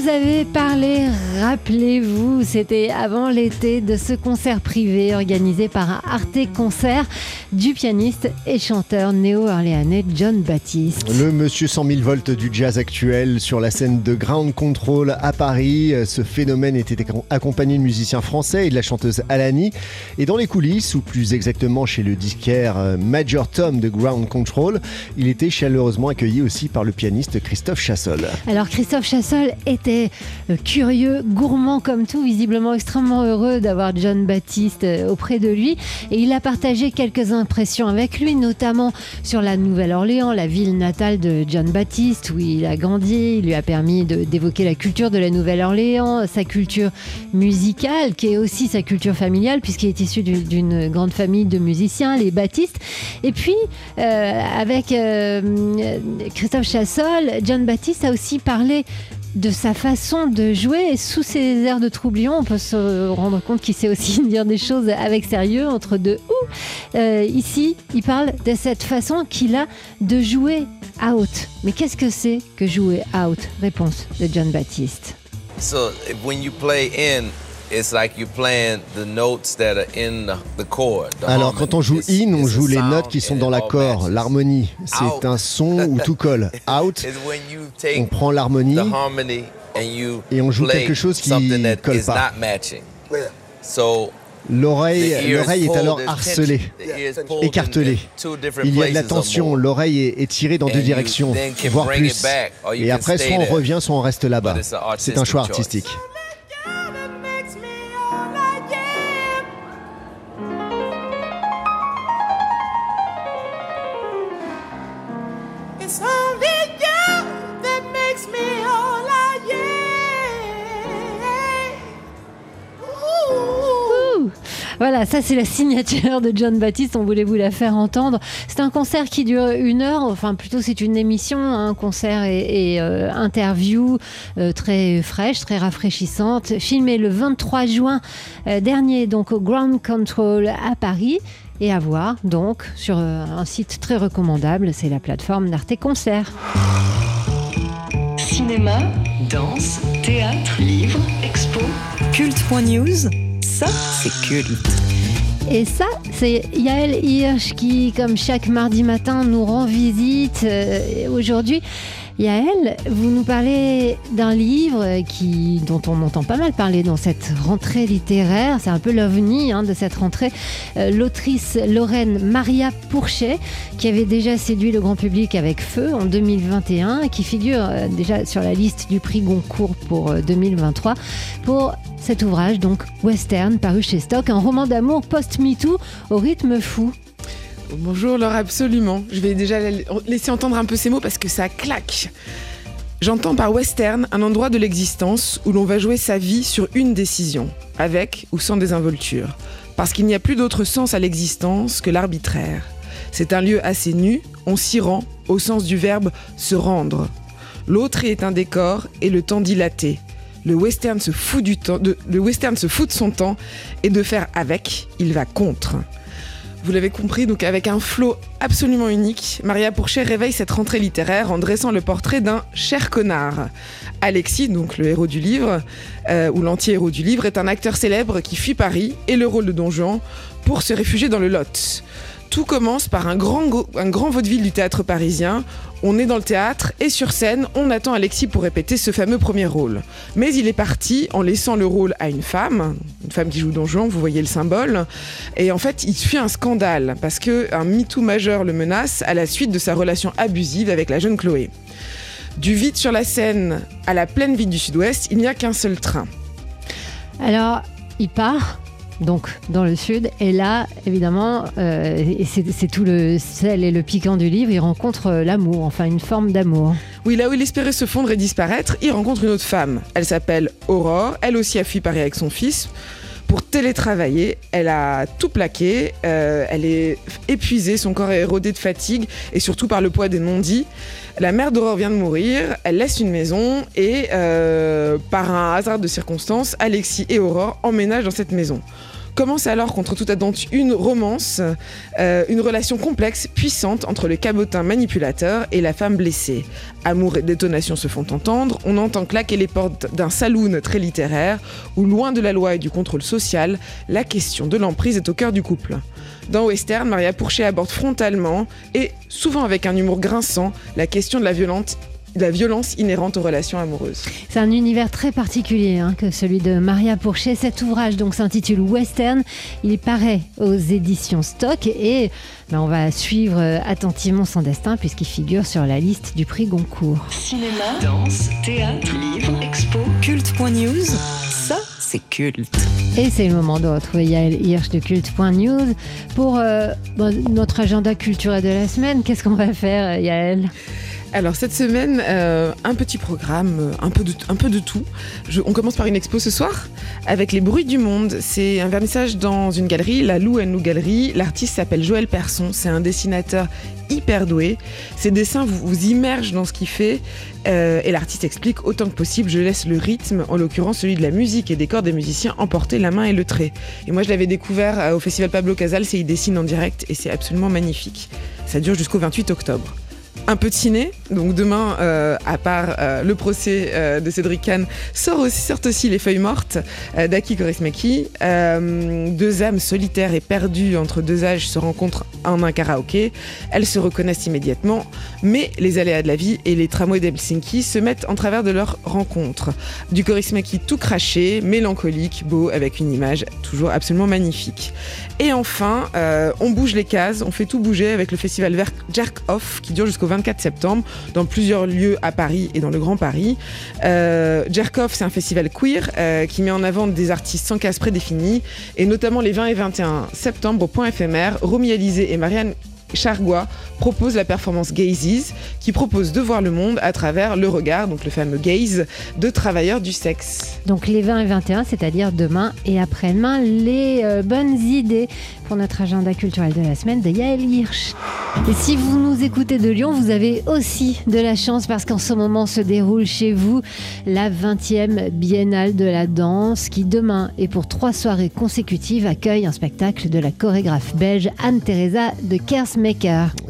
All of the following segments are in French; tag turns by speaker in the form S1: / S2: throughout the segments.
S1: Vous avait parlé, rappelez-vous, c'était avant l'été, de ce concert privé organisé par Arte Concert du pianiste et chanteur néo-orléanais John Baptiste.
S2: Le monsieur 100 000 volts du jazz actuel sur la scène de Ground Control à Paris. Ce phénomène était accompagné de musiciens français et de la chanteuse Alani. Et dans les coulisses, ou plus exactement chez le disquaire euh, Major Tom de Ground Control, il était chaleureusement accueilli aussi par le pianiste Christophe Chassol.
S1: Alors Christophe Chassol était euh, curieux, gourmand comme tout, visiblement extrêmement heureux d'avoir John Baptiste euh, auprès de lui. Et il a partagé quelques impressions avec lui, notamment sur la Nouvelle-Orléans, la ville natale de John Baptiste, où il a grandi. Il lui a permis d'évoquer la culture de la Nouvelle-Orléans, sa culture musicale, qui est aussi sa culture familiale, puisqu'il est issu d'une grande famille de musiciens, les Baptistes. Et puis, euh, avec Christophe Chassol, John Baptiste a aussi parlé de sa façon de jouer. Et sous ses airs de troublion, on peut se rendre compte qu'il sait aussi dire des choses avec sérieux entre deux ou. Euh, ici, il parle de cette façon qu'il a de jouer out. Mais qu'est-ce que c'est que jouer out Réponse de John Baptiste.
S3: In,
S2: alors quand on joue in, on joue les notes qui sont dans l'accord, l'harmonie. C'est un son où tout colle. Out, on prend l'harmonie et on joue quelque chose qui ne colle pas. L'oreille, l'oreille est alors harcelée, écartelée. Il y a de la tension, l'oreille est, tirée dans deux directions, voire plus. Et après, soit on revient, soit on reste là-bas. C'est un choix artistique.
S1: Voilà, ça c'est la signature de John Baptiste, on voulait vous la faire entendre. C'est un concert qui dure une heure, enfin plutôt c'est une émission, un concert et, euh, interview euh, très fraîche, très rafraîchissante, filmé le 23 juin euh, dernier donc au Ground Control à Paris et à voir donc sur un site très recommandable, c'est la plateforme d'Arte Concert.
S4: Cinéma, danse, théâtre, livres, expo, culte.news c'est culte.
S1: Et ça, c'est Yael Hirsch qui, comme chaque mardi matin, nous rend visite. Euh, aujourd'hui, Yael, vous nous parlez d'un livre qui, dont on entend pas mal parler dans cette rentrée littéraire. C'est un peu l'ovni hein, de cette rentrée. Euh, l'autrice Lorraine Maria Pourchet, qui avait déjà séduit le grand public avec Feu en 2021, qui figure euh, déjà sur la liste du prix Goncourt pour 2023, pour cet ouvrage, donc Western, paru chez Stock, un roman d'amour post-MeToo au rythme fou.
S5: Bonjour Laure, absolument. Je vais déjà laisser entendre un peu ces mots parce que ça claque. J'entends par western un endroit de l'existence où l'on va jouer sa vie sur une décision, avec ou sans désinvolture, parce qu'il n'y a plus d'autre sens à l'existence que l'arbitraire. C'est un lieu assez nu, on s'y rend, au sens du verbe se rendre. L'autre est un décor et le temps dilaté, le western se fout du temps, le western se fout de son temps et de faire avec, il va contre. Vous l'avez compris, donc avec un flot absolument unique, Maria Pourchet réveille cette rentrée littéraire en dressant le portrait d'un cher connard. Alexis, donc le héros du livre, euh, ou l'anti-héros du livre, est un acteur célèbre qui fuit Paris et le rôle de Don Juan pour se réfugier dans le Lot. Tout commence par un grand, vaudeville du théâtre parisien. On est dans le théâtre et sur scène, on attend Alexis pour répéter ce fameux premier rôle. Mais il est parti en laissant le rôle à une femme, une femme qui joue Don Juan, vous voyez le symbole. Et en fait, il suit un scandale parce que un MeToo majeur le menace à la suite de sa relation abusive avec la jeune Chloé. Du vide sur la scène à la pleine ville du Sud-Ouest, il n'y a qu'un seul train.
S1: Alors, il part donc dans le sud. Et là, évidemment, euh, c'est tout le sel et le piquant du livre, il rencontre euh, l'amour, enfin une forme d'amour.
S5: Oui, là où il espérait se fondre et disparaître, il rencontre une autre femme. Elle s'appelle Aurore, elle aussi a fui Paris avec son fils. Pour télétravailler, elle a tout plaqué, euh, elle est épuisée, son corps est érodé de fatigue et surtout par le poids des non-dits. La mère d'Aurore vient de mourir, elle laisse une maison et par un hasard de circonstances, Alexis et Aurore emménagent dans cette maison. Commence alors contre toute attente une romance, euh, une relation complexe, puissante entre le cabotin manipulateur et la femme blessée. Amour et détonation se font entendre, on entend claquer les portes d'un saloon très littéraire où, loin de la loi et du contrôle social, la question de l'emprise est au cœur du couple. Dans Western, Maria Pourchet aborde frontalement et souvent avec un humour grinçant la question de la violente la violence inhérente aux relations amoureuses.
S1: C'est un univers très particulier hein, que celui de Maria Pourchet. Cet ouvrage donc s'intitule Western. Il paraît aux éditions Stock et ben, on va suivre euh, attentivement son destin puisqu'il figure sur la liste du prix Goncourt.
S4: Cinéma, danse, théâtre, livre, expo, culte.news. Ça, c'est culte.
S1: Et c'est le moment de retrouver Yael Hirsch de culte.news pour euh, bon, notre agenda culturel de la semaine. Qu'est-ce qu'on va faire, Yael?
S5: Alors cette semaine, euh, un petit programme, euh, un peu de, tout. On commence par une expo ce soir avec les bruits du monde. C'est un vernissage dans une galerie, la Lou Lou Galerie. L'artiste s'appelle Joël Persson. C'est un dessinateur hyper doué. Ses dessins vous, immergent dans ce qu'il fait euh, et l'artiste explique autant que possible. Je laisse le rythme, en l'occurrence celui de la musique et des corps des musiciens, emporter la main et le trait. Et moi je l'avais découvert au festival Pablo Casals et il dessine en direct et c'est absolument magnifique. Ça dure jusqu'au 28 octobre un de ciné. Donc demain, euh, à part euh, le procès euh, de Cédric Kahn, sort aussi, sortent aussi Les Feuilles Mortes d'Aki Kaurismäki. Euh, deux âmes solitaires et perdues entre deux âges se rencontrent en un karaoké. Elles se reconnaissent immédiatement, mais les aléas de la vie et les tramways d'Helsinki se mettent en travers de leur rencontre. Du Kaurismäki tout craché, mélancolique, beau, avec une image toujours absolument magnifique. Et enfin, on bouge les cases, on fait tout bouger avec le festival Jerk Off qui dure jusqu'au 24 septembre dans plusieurs lieux à Paris et dans le Grand Paris. Euh, Jerk Off, c'est un festival queer euh, qui met en avant des artistes sans casse prédéfinis et notamment les 20 et 21 septembre au point éphémère, Romy Alizé et Marianne Chargois proposent la performance Gazes qui propose de voir le monde à travers le regard, donc le fameux gaze, de travailleurs du sexe.
S1: Donc les 20 et 21, c'est-à-dire demain et après-demain, les euh, bonnes idées pour notre agenda culturel de la semaine de Yael Hirsch. Et si vous nous écoutez de Lyon, vous avez aussi de la chance parce qu'en ce moment se déroule chez vous la 20e Biennale de la danse qui demain et pour trois soirées consécutives accueille un spectacle de la chorégraphe belge Anne-Theresa de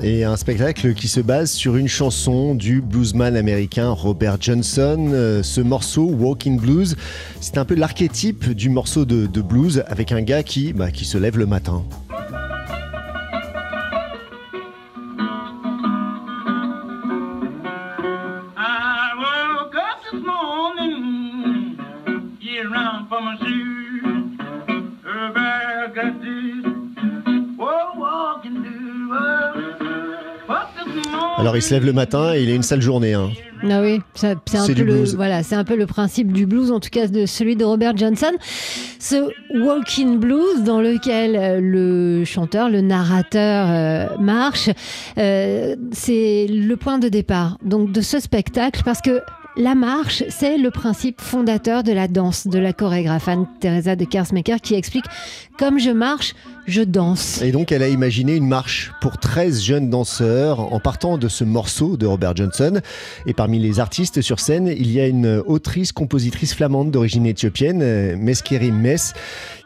S2: Et un spectacle qui se base sur une chanson du bluesman américain Robert Johnson. Euh, ce morceau, Walking Blues, c'est un peu l'archétype du morceau de, de blues avec un gars qui, bah, qui se lève le matin. Alors il se lève le matin et il a une sale journée. hein.
S1: Ah oui, ça- c'est un,
S2: C'est
S1: peu
S2: du
S1: le,
S2: blues.
S1: voilà, c'est un peu le principe du blues, en tout cas de celui de Robert Johnson. Ce walking blues dans lequel euh, le chanteur, le narrateur euh, marche, euh, c'est le point de départ donc de ce spectacle parce que la marche, c'est le principe fondateur de la danse de la chorégraphe Anne-Theresa de Kersmaker qui explique comme je marche, je danse.
S2: Et donc elle a imaginé une marche pour 13 jeunes danseurs en partant de ce morceau de Robert Johnson. Et parmi les artistes sur scène, il y a une autrice-compositrice flamande d'origine éthiopienne, euh, Meskeri Mess,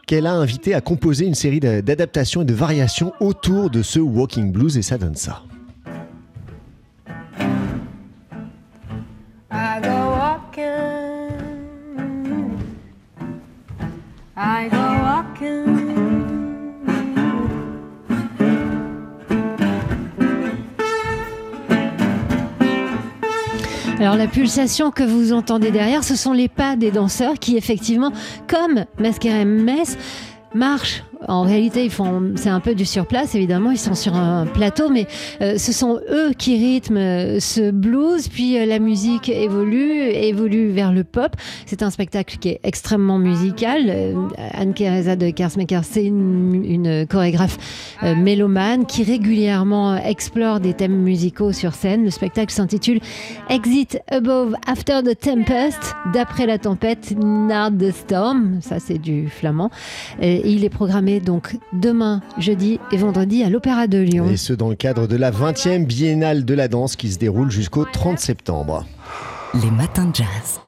S2: qu'elle a invitée à composer une série d'a- d'adaptations et de variations autour de ce Walking Blues et ça donne
S1: Alors la pulsation que vous entendez derrière, ce sont les pas des danseurs qui effectivement, comme Masquerem Metz, marchent. En réalité, ils font, c'est un peu du surplace, évidemment, ils sont sur un plateau, mais euh, ce sont eux qui rythment euh, ce blues, puis euh, la musique évolue, évolue vers le pop. C'est un spectacle qui est extrêmement musical. Euh, Anne-Theresa de Kersmaker, c'est une, une chorégraphe euh, mélomane qui régulièrement explore des thèmes musicaux sur scène. Le spectacle s'intitule Exit Above After the Tempest, d'après la tempête, Nard the Storm. Ça, c'est du flamand. Et il est programmé donc demain, jeudi et vendredi à l'Opéra de Lyon.
S2: Et ce dans le cadre de la 20e Biennale de la danse qui se déroule jusqu'au 30 septembre.
S4: Les matins de jazz.